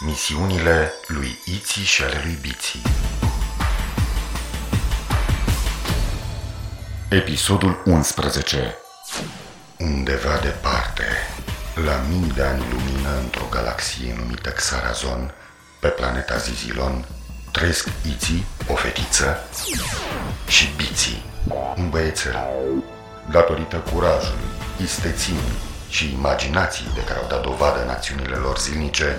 Misiunile lui Iții și ale lui Biții Episodul 11 Undeva departe, la mii de ani lumină într-o galaxie numită Xarazon, pe planeta Zizilon, trăiesc Iții, o fetiță, și Biții, un băiețel. Datorită curajului, isteții și imaginației de care au dat dovadă în acțiunile lor zilnice,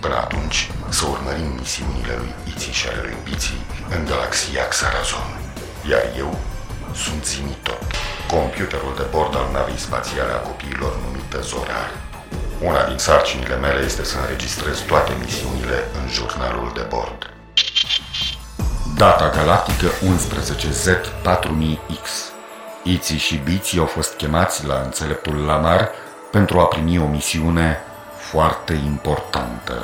Până atunci, să urmărim misiunile lui Iții și ale lui Biții în galaxia Xarazon. Iar eu sunt Zimitot, computerul de bord al navei spațiale a copiilor numită Zorar. Una din sarcinile mele este să înregistrez toate misiunile în jurnalul de bord. Data galactică 11Z4000X Iții și Biții au fost chemați la înțeleptul Lamar pentru a primi o misiune foarte importantă.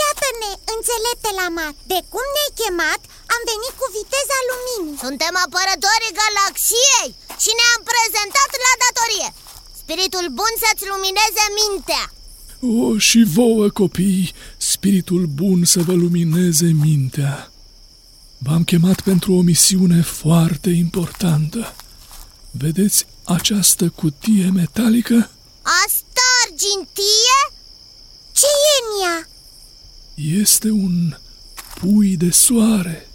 Iată-ne, înțelepte la mat De cum ne-ai chemat, am venit cu viteza luminii Suntem apărătorii galaxiei și ne-am prezentat la datorie Spiritul bun să-ți lumineze mintea O, și vouă, copii, spiritul bun să vă lumineze mintea. V-am chemat pentru o misiune foarte importantă. Vedeți această cutie metalică? Asta argintie? Ce e în ea? Este un pui de soare,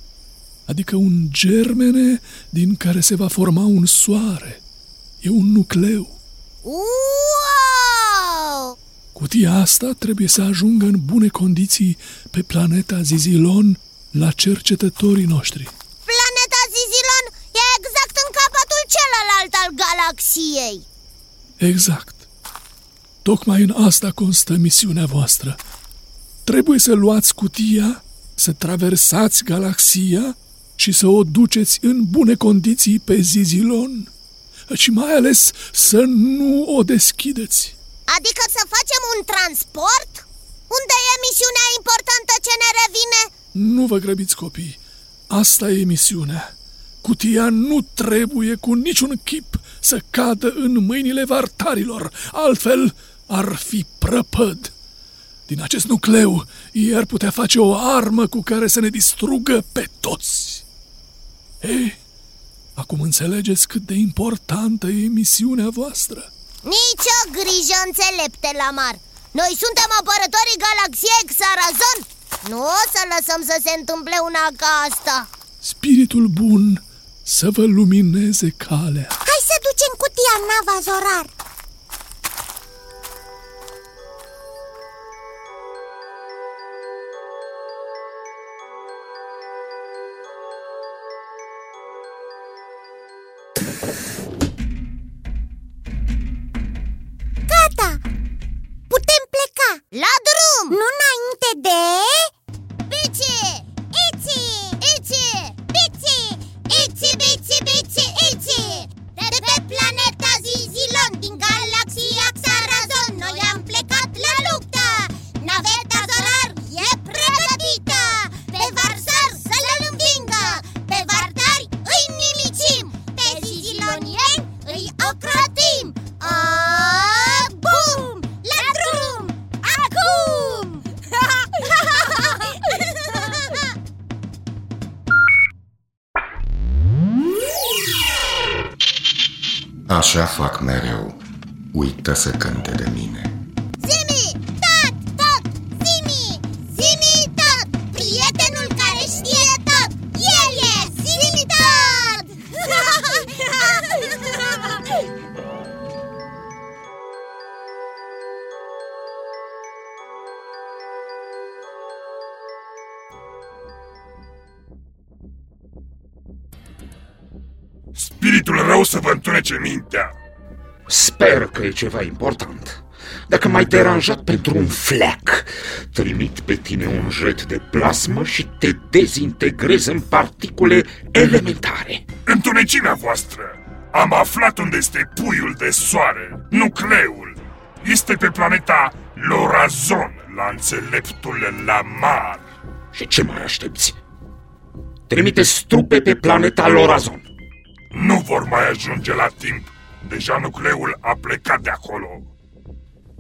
adică un germene din care se va forma un soare. E un nucleu. Wow! Cutia asta trebuie să ajungă în bune condiții pe planeta Zizilon la cercetătorii noștri. Planeta Zizilon e exact în capătul celălalt al galaxiei Exact. Tocmai în asta constă misiunea voastră. Trebuie să luați cutia, să traversați galaxia și să o duceți în bune condiții pe Zizilon. Și mai ales să nu o deschideți. Adică să facem un transport? Unde e misiunea importantă ce ne revine? Nu vă grăbiți, copii. Asta e misiunea. Cutia nu trebuie cu niciun chip să cadă în mâinile vartarilor, altfel ar fi prăpăd. Din acest nucleu, ei ar putea face o armă cu care să ne distrugă pe toți. Ei, acum înțelegeți cât de importantă e misiunea voastră. Nici o grijă înțelepte la mar Noi suntem apărătorii galaxiei Xarazon Nu o să lăsăm să se întâmple una ca asta Spiritul bun să vă lumineze calea. Hai să ducem cutia în nava Zorar Gata! Putem pleca! La Uită să cânte de mine. Zimi, tot, tot, Zimi, Zimi tot Prietenul care știe tot El e Zimi tot Spiritul rău să vă întunece mintea. Sper că e ceva important. Dacă m-ai deranjat pentru un fleac, trimit pe tine un jet de plasmă și te dezintegrez în particule elementare. Întunecimea voastră! Am aflat unde este puiul de soare, nucleul. Este pe planeta Lorazon, la înțeleptul Lamar. Și ce mai aștepți? Trimite strupe pe planeta Lorazon. Nu vor mai ajunge la timp. Deja nucleul a plecat de acolo.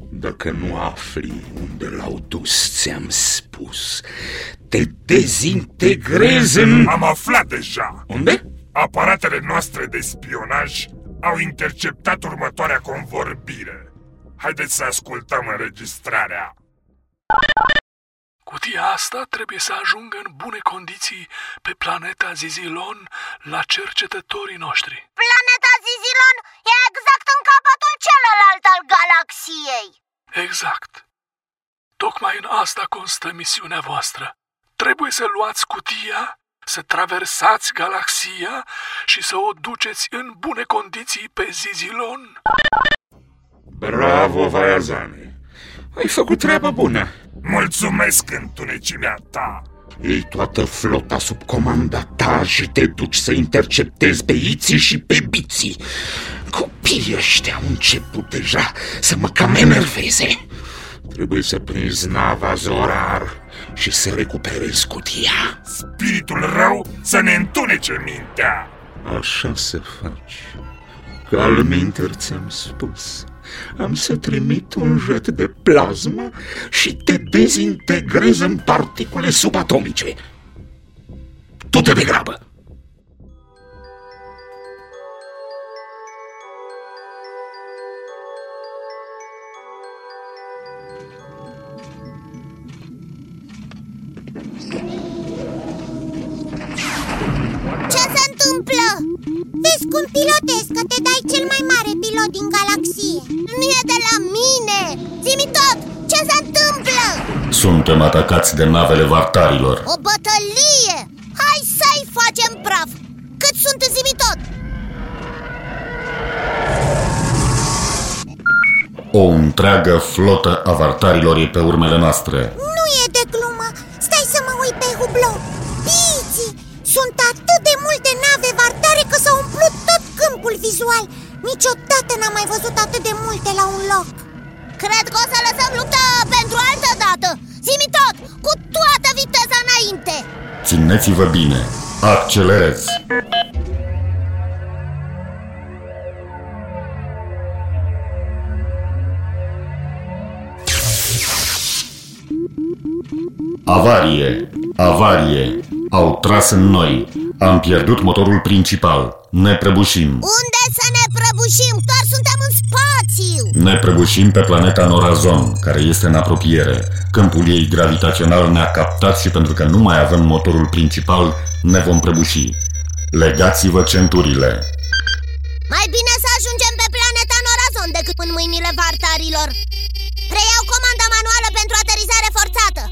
Dacă nu afli unde l-au dus, ți-am spus, te dezintegrez în... Am aflat deja. Unde? Aparatele noastre de spionaj au interceptat următoarea convorbire. Haideți să ascultăm înregistrarea. Cutia asta trebuie să ajungă în bune condiții pe planeta Zizilon la cercetătorii noștri. Planeta Zizilon e exact în capătul celălalt al galaxiei Exact. Tocmai în asta constă misiunea voastră. Trebuie să luați cutia, să traversați galaxia și să o duceți în bune condiții pe Zizilon. Bravo, Vaiazane! Ai făcut treaba bună! Mulțumesc întunecimea ta. Iei toată flota sub comanda ta și te duci să interceptezi pe Iții și pe Biții. Copiii ăștia au început deja să mă cam enerveze. Trebuie să prinzi nava Zorar și să recuperezi cutia. Spiritul rău să ne întunece mintea. Așa să faci. Că al minter ți-am spus. Am să trimit un jet de plasmă și te dezintegrez în particule subatomice. Tu te grabă! Vezi cum pilotezi, că te dai cel mai mare pilot din galaxie Nu e de la mine Zi-mi tot, ce se întâmplă? Suntem atacați de navele vartarilor. O bătălie! Hai să-i facem praf! Cât sunt zi tot? O întreagă flotă a vartarilor e pe urmele noastre. Nu e de glumă, stai să mă uit pe hublou Biții, sunt atât de multe nave vartare că s-a umplut tot câmpul vizual Niciodată n-am mai văzut atât de multe la un loc Cred că o să lăsăm lupta pentru altă dată Zi-mi tot, cu toată viteza înainte Țineți-vă bine. Accelerez. Avarie! Avarie! Au tras în noi. Am pierdut motorul principal. Ne prăbușim. Unde să ne prăbușim? Doar suntem în spațiu Ne prăbușim pe planeta Norazon, care este în apropiere. Câmpul ei gravitațional ne-a captat și pentru că nu mai avem motorul principal, ne vom prăbuși. Legați-vă centurile. Mai bine să ajungem pe planeta Norazon decât în mâinile vartarilor Preiau comanda manuală pentru aterizare forțată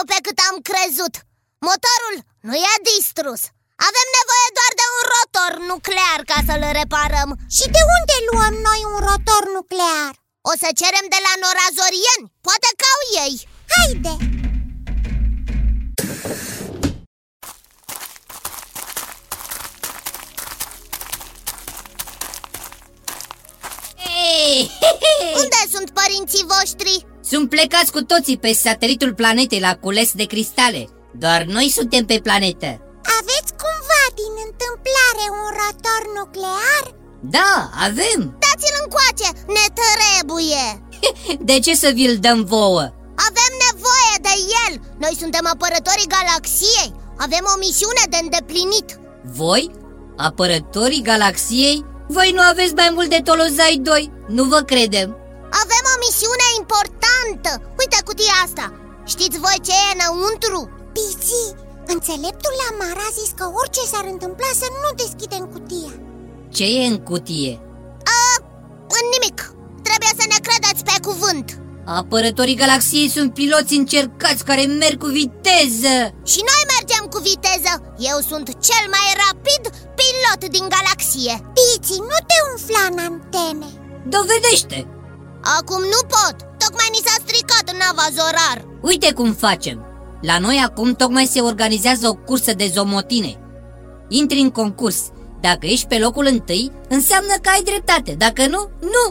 rău pe cât am crezut Motorul nu e distrus Avem nevoie doar de un rotor nuclear ca să-l reparăm Și de unde luăm noi un rotor nuclear? O să cerem de la norazorieni Poate că au ei Haide! Unde sunt părinții voștri? Sunt plecați cu toții pe satelitul planetei la cules de cristale Doar noi suntem pe planetă Aveți cumva din întâmplare un rotor nuclear? Da, avem Dați-l încoace, ne trebuie De ce să vi-l dăm vouă? Avem nevoie de el Noi suntem apărătorii galaxiei Avem o misiune de îndeplinit Voi? Apărătorii galaxiei? Voi nu aveți mai mult de Tolozai 2? Nu vă credem Avem o misiune importantă. Uite cutia asta. Știți voi ce e înăuntru? Bizi, înțeleptul Lamar a zis că orice s-ar întâmpla să nu deschidem cutia. Ce e în cutie? A, în nimic. Cuvânt. Apărătorii galaxiei sunt piloți încercați care merg cu viteză. Și noi mergem cu viteză. Eu sunt cel mai rapid pilot din galaxie. Piți, nu te umfla în antene. Dovedește! Acum nu pot, tocmai ni s-a stricat nava Zorar. Uite cum facem. La noi acum tocmai se organizează o cursă de zomotine. Intri în concurs. Dacă ești pe locul întâi, înseamnă că ai dreptate. Dacă nu, nu.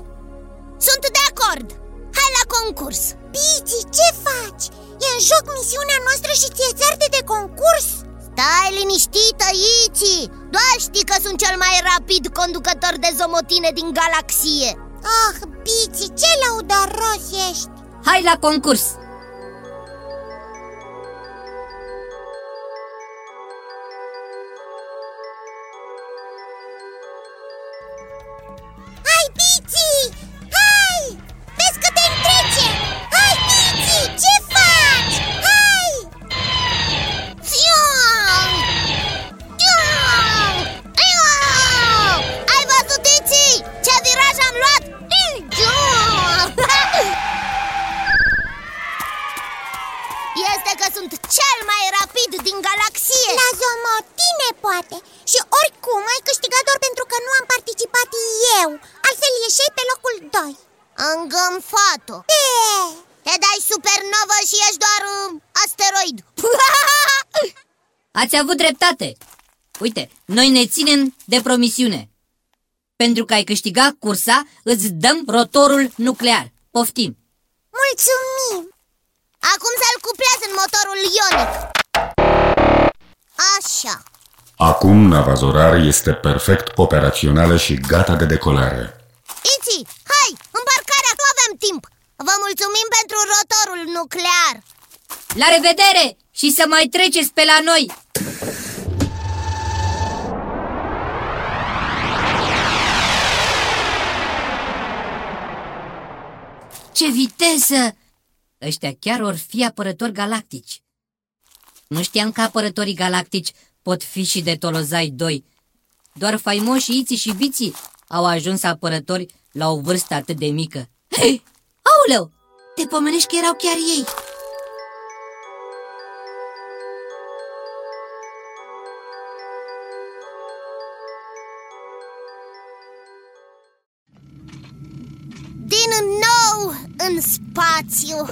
Sunt de acord. Hai la concurs. Piți, ce faci? E în joc misiunea noastră și ți-e țarte de concurs? Stai liniștită, Iți Doar știi că sunt cel mai rapid conducător de zomotine din galaxie Ah, Piți, ce lăudaros ești Hai la concurs! Sunt cel mai rapid din galaxie. La zomotine, poate. Și oricum ai câștigat doar pentru că nu am participat eu. Altfel ieșeai pe locul 2 Îngânfat-o De... Te dai supernovă și ești doar uh, asteroid. Ați avut dreptate. Uite, noi ne ținem de promisiune. Pentru că ai câștigat cursa, îți dăm rotorul nuclear. Poftim! Mulțumim! Acum să-l cuplez în motorul ionic Așa Acum nava Zorar este perfect operațională și gata de decolare. Iți, hai, îmbarcarea, nu avem timp Vă mulțumim pentru rotorul nuclear La revedere și să mai treceți pe la noi! Ce viteză! Ăștia chiar or fi apărători galactici. Nu știam că apărătorii galactici pot fi și de Tolozai 2. Doar faimoșii Iții și Biții au ajuns apărători la o vârstă atât de mică. Hei! Auleu! Te pomenești că erau chiar ei! În spațiu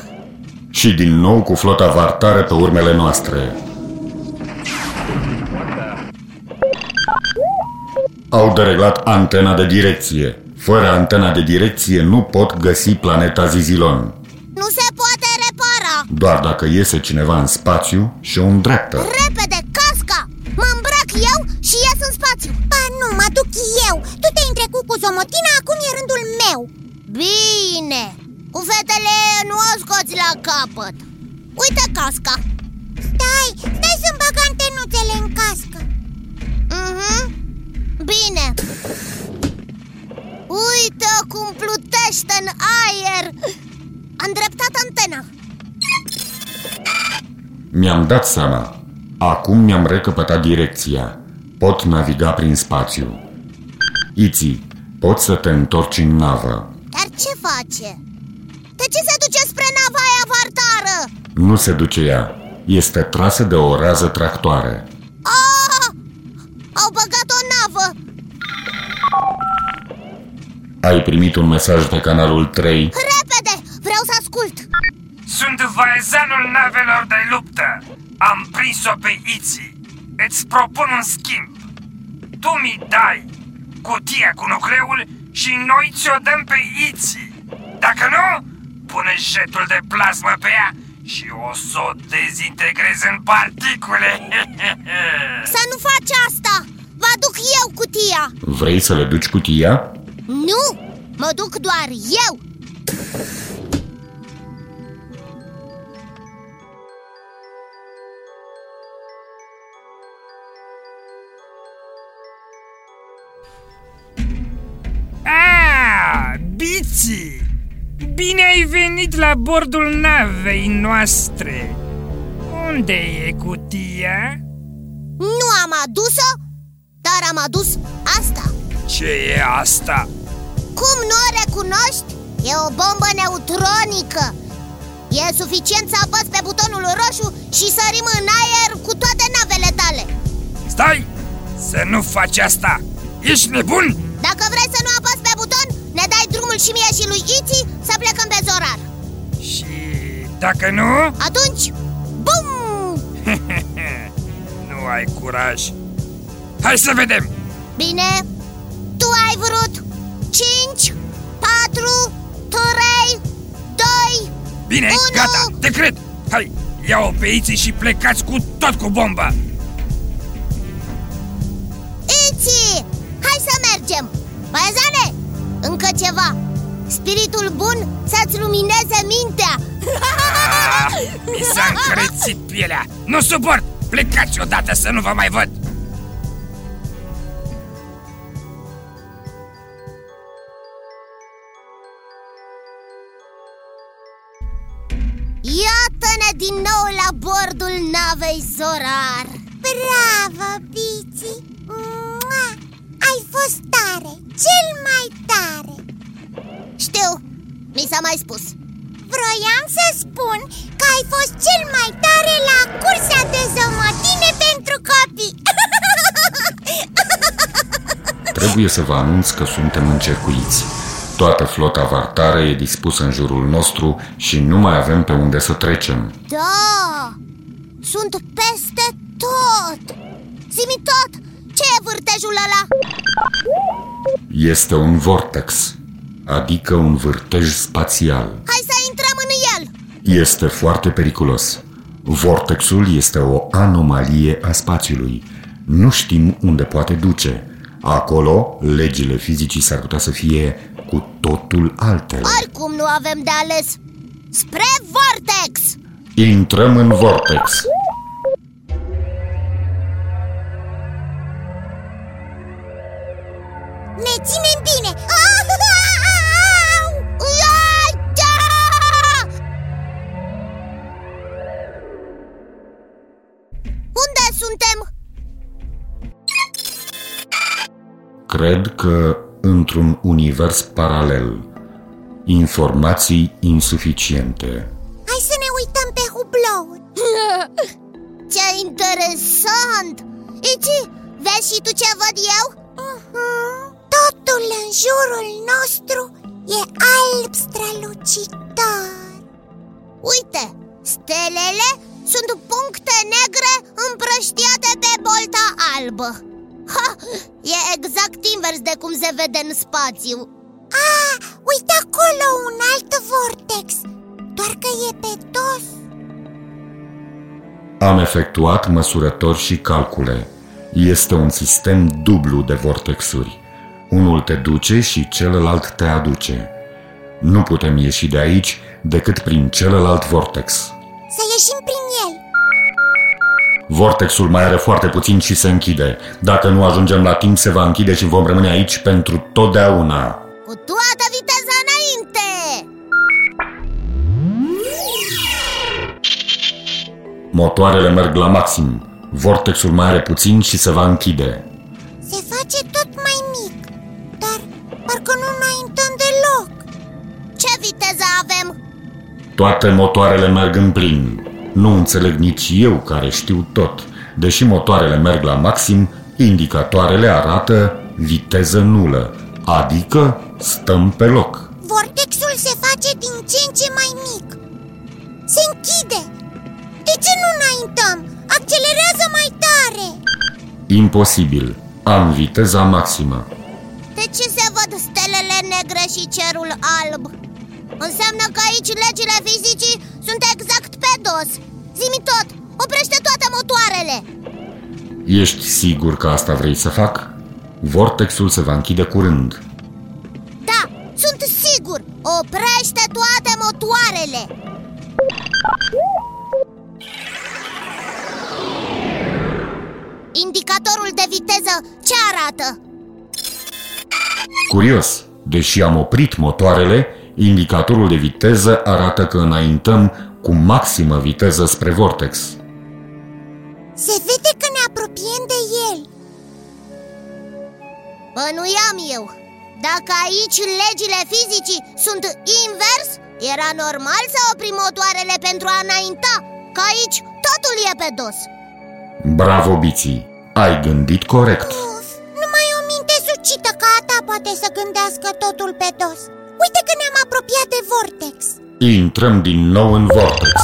Și din nou cu flota vartare pe urmele noastre. Au dereglat antena de direcție. Fără antena de direcție nu pot găsi planeta Zizilon. Nu se poate repara Doar dacă iese cineva în spațiu și o îndreaptă. Repede, casca! Mă îmbrac eu și ies în spațiu Ba nu, mă duc eu Tu te-ai trecut cu zomotina, acum e rândul meu Bine, cu fetele nu o scoți la capăt Uite casca Stai, stai să-mi bag antenuțele în cască Mhm. Bine Uite cum plutește în aer A îndreptat antena Mi-am dat seama. Acum mi-am recăpătat direcția. Pot naviga prin spațiu. Iții, poți să te întorci în navă. Dar ce face? De ce se duce spre nava aia vartară? Nu se duce ea. Este trasă de o rază tractoare. Ah! Au băgat o navă Ai primit un mesaj pe canalul 3. Repede, vreau să ascult Sunt vaezanul navelor de luptă. Am prins-o pe Iți. Îți propun un schimb. Tu mi dai cutia cu nucleul și noi ți-o dăm pe Iți. Dacă nu, pune jetul de plasmă pe ea și o să o dezintegrez în particule. Să nu faci asta Vă aduc eu cutia Vrei să le duci cutia? Nu, mă duc doar eu Ah, Biții! Bine ai venit la bordul navei noastre! Unde e cutia? Nu am adus-o, dar am adus asta Ce e asta? Cum nu o recunoști? E o bombă neutronică E suficient să apăs pe butonul roșu și sărim în aer cu toate navele tale Stai! Să nu faci asta! Ești nebun? Dacă vrei să nu apăs drumul și mie și lui Iti să plecăm pe Zorar Și dacă nu? Atunci, bum! nu ai curaj Hai să vedem! Bine, tu ai vrut 5, 4, 3, 2, Bine, Unu! gata, te cred! Hai, ia-o pe Iți și plecați cu tot cu bomba! Iti! Hai să mergem! Păzane, încă ceva Spiritul bun să-ți lumineze mintea Ah, mi s-a încrețit pielea! Nu suport! Plecați odată să nu vă mai văd! Iată-ne din nou la bordul navei Zorar Bravo, Bici! Mua! Ai fost tare, cel mai tare Știu, mi s-a mai spus Vroiam să spun că ai fost cel mai tare la cursa de zămătine pentru copii Trebuie să vă anunț că suntem încercuiți. Toată flota vartară e dispusă în jurul nostru și nu mai avem pe unde să trecem. Da, sunt peste tot Zimi tot, ce e vârtejul ăla? Este un vortex, adică un vârtej spațial. Hai să intrăm în el Este foarte periculos. Vortexul este o anomalie a spațiului. Nu știm unde poate duce. Acolo, legile fizicii s-ar putea să fie cu totul altele. Oricum nu avem de ales Spre Vortex Intrăm în vortex. Cred că într-un univers paralel. Informații insuficiente. Hai să ne uităm pe hublouri Ce interesant! Ici, vezi și tu ce văd eu? Mhm. Totul în jurul nostru e alb strălucitor Uite, stelele sunt puncte negre împrăștiate pe bolta albă Ha, e exact invers de cum se vede în spațiu Ah, uite acolo un alt vortex Doar că e pe dos Am efectuat măsurători și calcule. Este un sistem dublu de vortexuri. Unul te duce și celălalt te aduce. Nu putem ieși de aici decât prin celălalt vortex. Să ieșim prin el Vortexul mai are foarte puțin și se închide. Dacă nu ajungem la timp, se va închide și vom rămâne aici pentru totdeauna. Cu toată viteza înainte! Motoarele merg la maxim. Vortexul mai are puțin și se va închide. Se face tot mai mic Dar parcă nu înaintăm deloc Ce viteză avem? Toate motoarele merg în plin. Nu înțeleg nici eu care știu tot. Deși motoarele merg la maxim, indicatoarele arată viteză nulă, adică stăm pe loc. Vortexul se face din ce în ce mai mic Se închide De ce nu înaintăm? Accelerează mai tare Imposibil. Am viteza maximă. De ce se văd stelele negre și cerul alb? Înseamnă că aici legile fizicii sunt exact pe dos Zimi tot, oprește toate motoarele Ești sigur că asta vrei să fac? Vortexul se va închide curând. Da, sunt sigur, oprește toate motoarele Indicatorul de viteză ce arată? Curios, deși am oprit motoarele, indicatorul de viteză arată că înaintăm cu maximă viteză spre vortex. Se vede că ne apropiem de el Bănuiam eu Dacă aici legile fizicii sunt invers, era normal să oprim motoarele pentru a înainta Că aici totul e pe dos Bravo, Biții! Ai gândit corect! Uf, numai o minte sucită ca a ta poate să gândească totul pe dos Uite că ne-am apropiat de Vortex Intrăm din nou în Vortex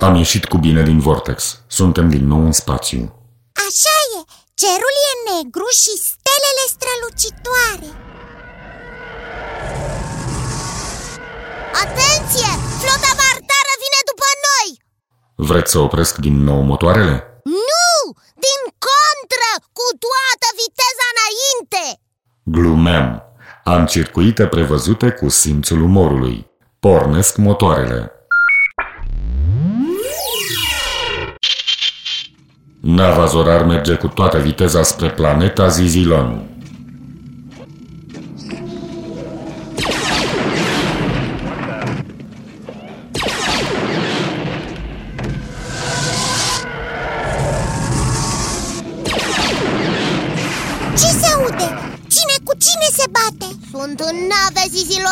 Am ieșit cu bine din Vortex. Suntem din nou în spațiu. Așa e, cerul e negru și stelele strălucitoare Atenție! Flota vartară vine după noi! Vreți să opresc din nou motoarele? Nu! Din contră! Cu toată viteza înainte! Glumeam. Am circuite prevăzute cu simțul umorului. Pornesc motoarele. Nava Zorar merge cu toată viteza spre planeta Zizilon.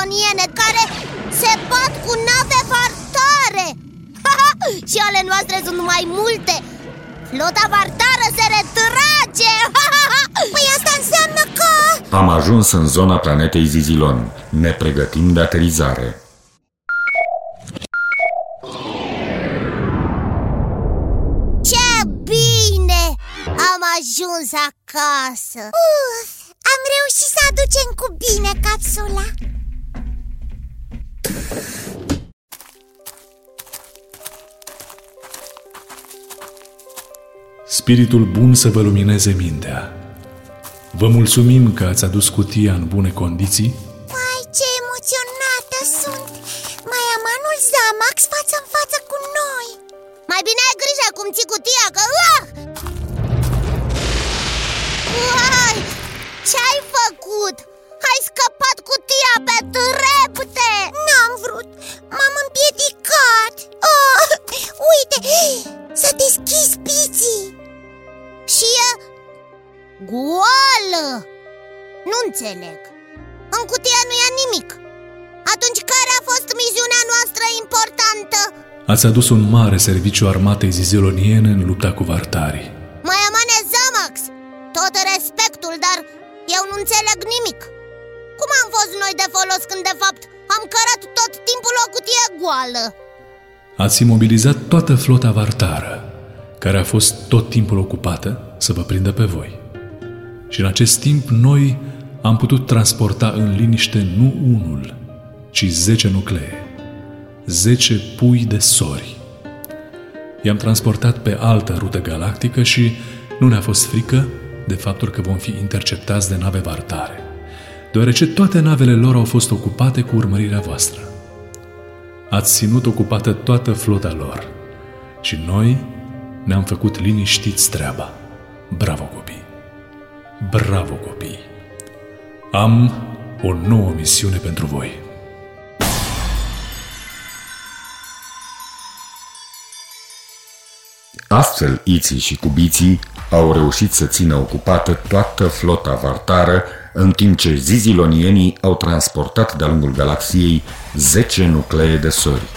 Ziziloniene care se bat cu nave vartare Și ale noastre sunt mai multe Flota vartară se retrage Păi asta înseamnă că... Am ajuns în zona planetei Zizilon. Ne pregătim de aterizare. Ce bine! Am ajuns acasă Uf, am reușit să aducem cu bine capsula Spiritul bun să vă lumineze mintea. Vă mulțumim că ați adus cutia în bune condiții înțeleg În cutia nu e nimic Atunci care a fost misiunea noastră importantă? Ați adus un mare serviciu armatei ziziloniene în lupta cu vartarii. Mai amane Zamax Tot respectul, dar eu nu înțeleg nimic Cum am fost noi de folos când de fapt am cărat tot timpul o cutie goală? Ați imobilizat toată flota vartară, care a fost tot timpul ocupată să vă prindă pe voi. Și în acest timp noi am putut transporta în liniște nu unul, ci zece nuclee, zece pui de sori. I-am transportat pe altă rută galactică și nu ne-a fost frică de faptul că vom fi interceptați de nave vartare, deoarece toate navele lor au fost ocupate cu urmărirea voastră. Ați ținut ocupată toată flota lor și noi ne-am făcut liniștiți treaba. Bravo, copii! Bravo, copii! Am o nouă misiune pentru voi. Astfel, Iții și Cubiții au reușit să țină ocupată toată flota vartară, în timp ce zizilonienii au transportat de-a lungul galaxiei 10 nuclee de sori.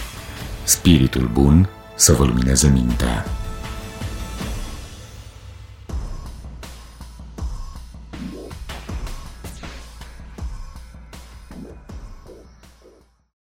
Spiritul bun să vă lumineze mintea.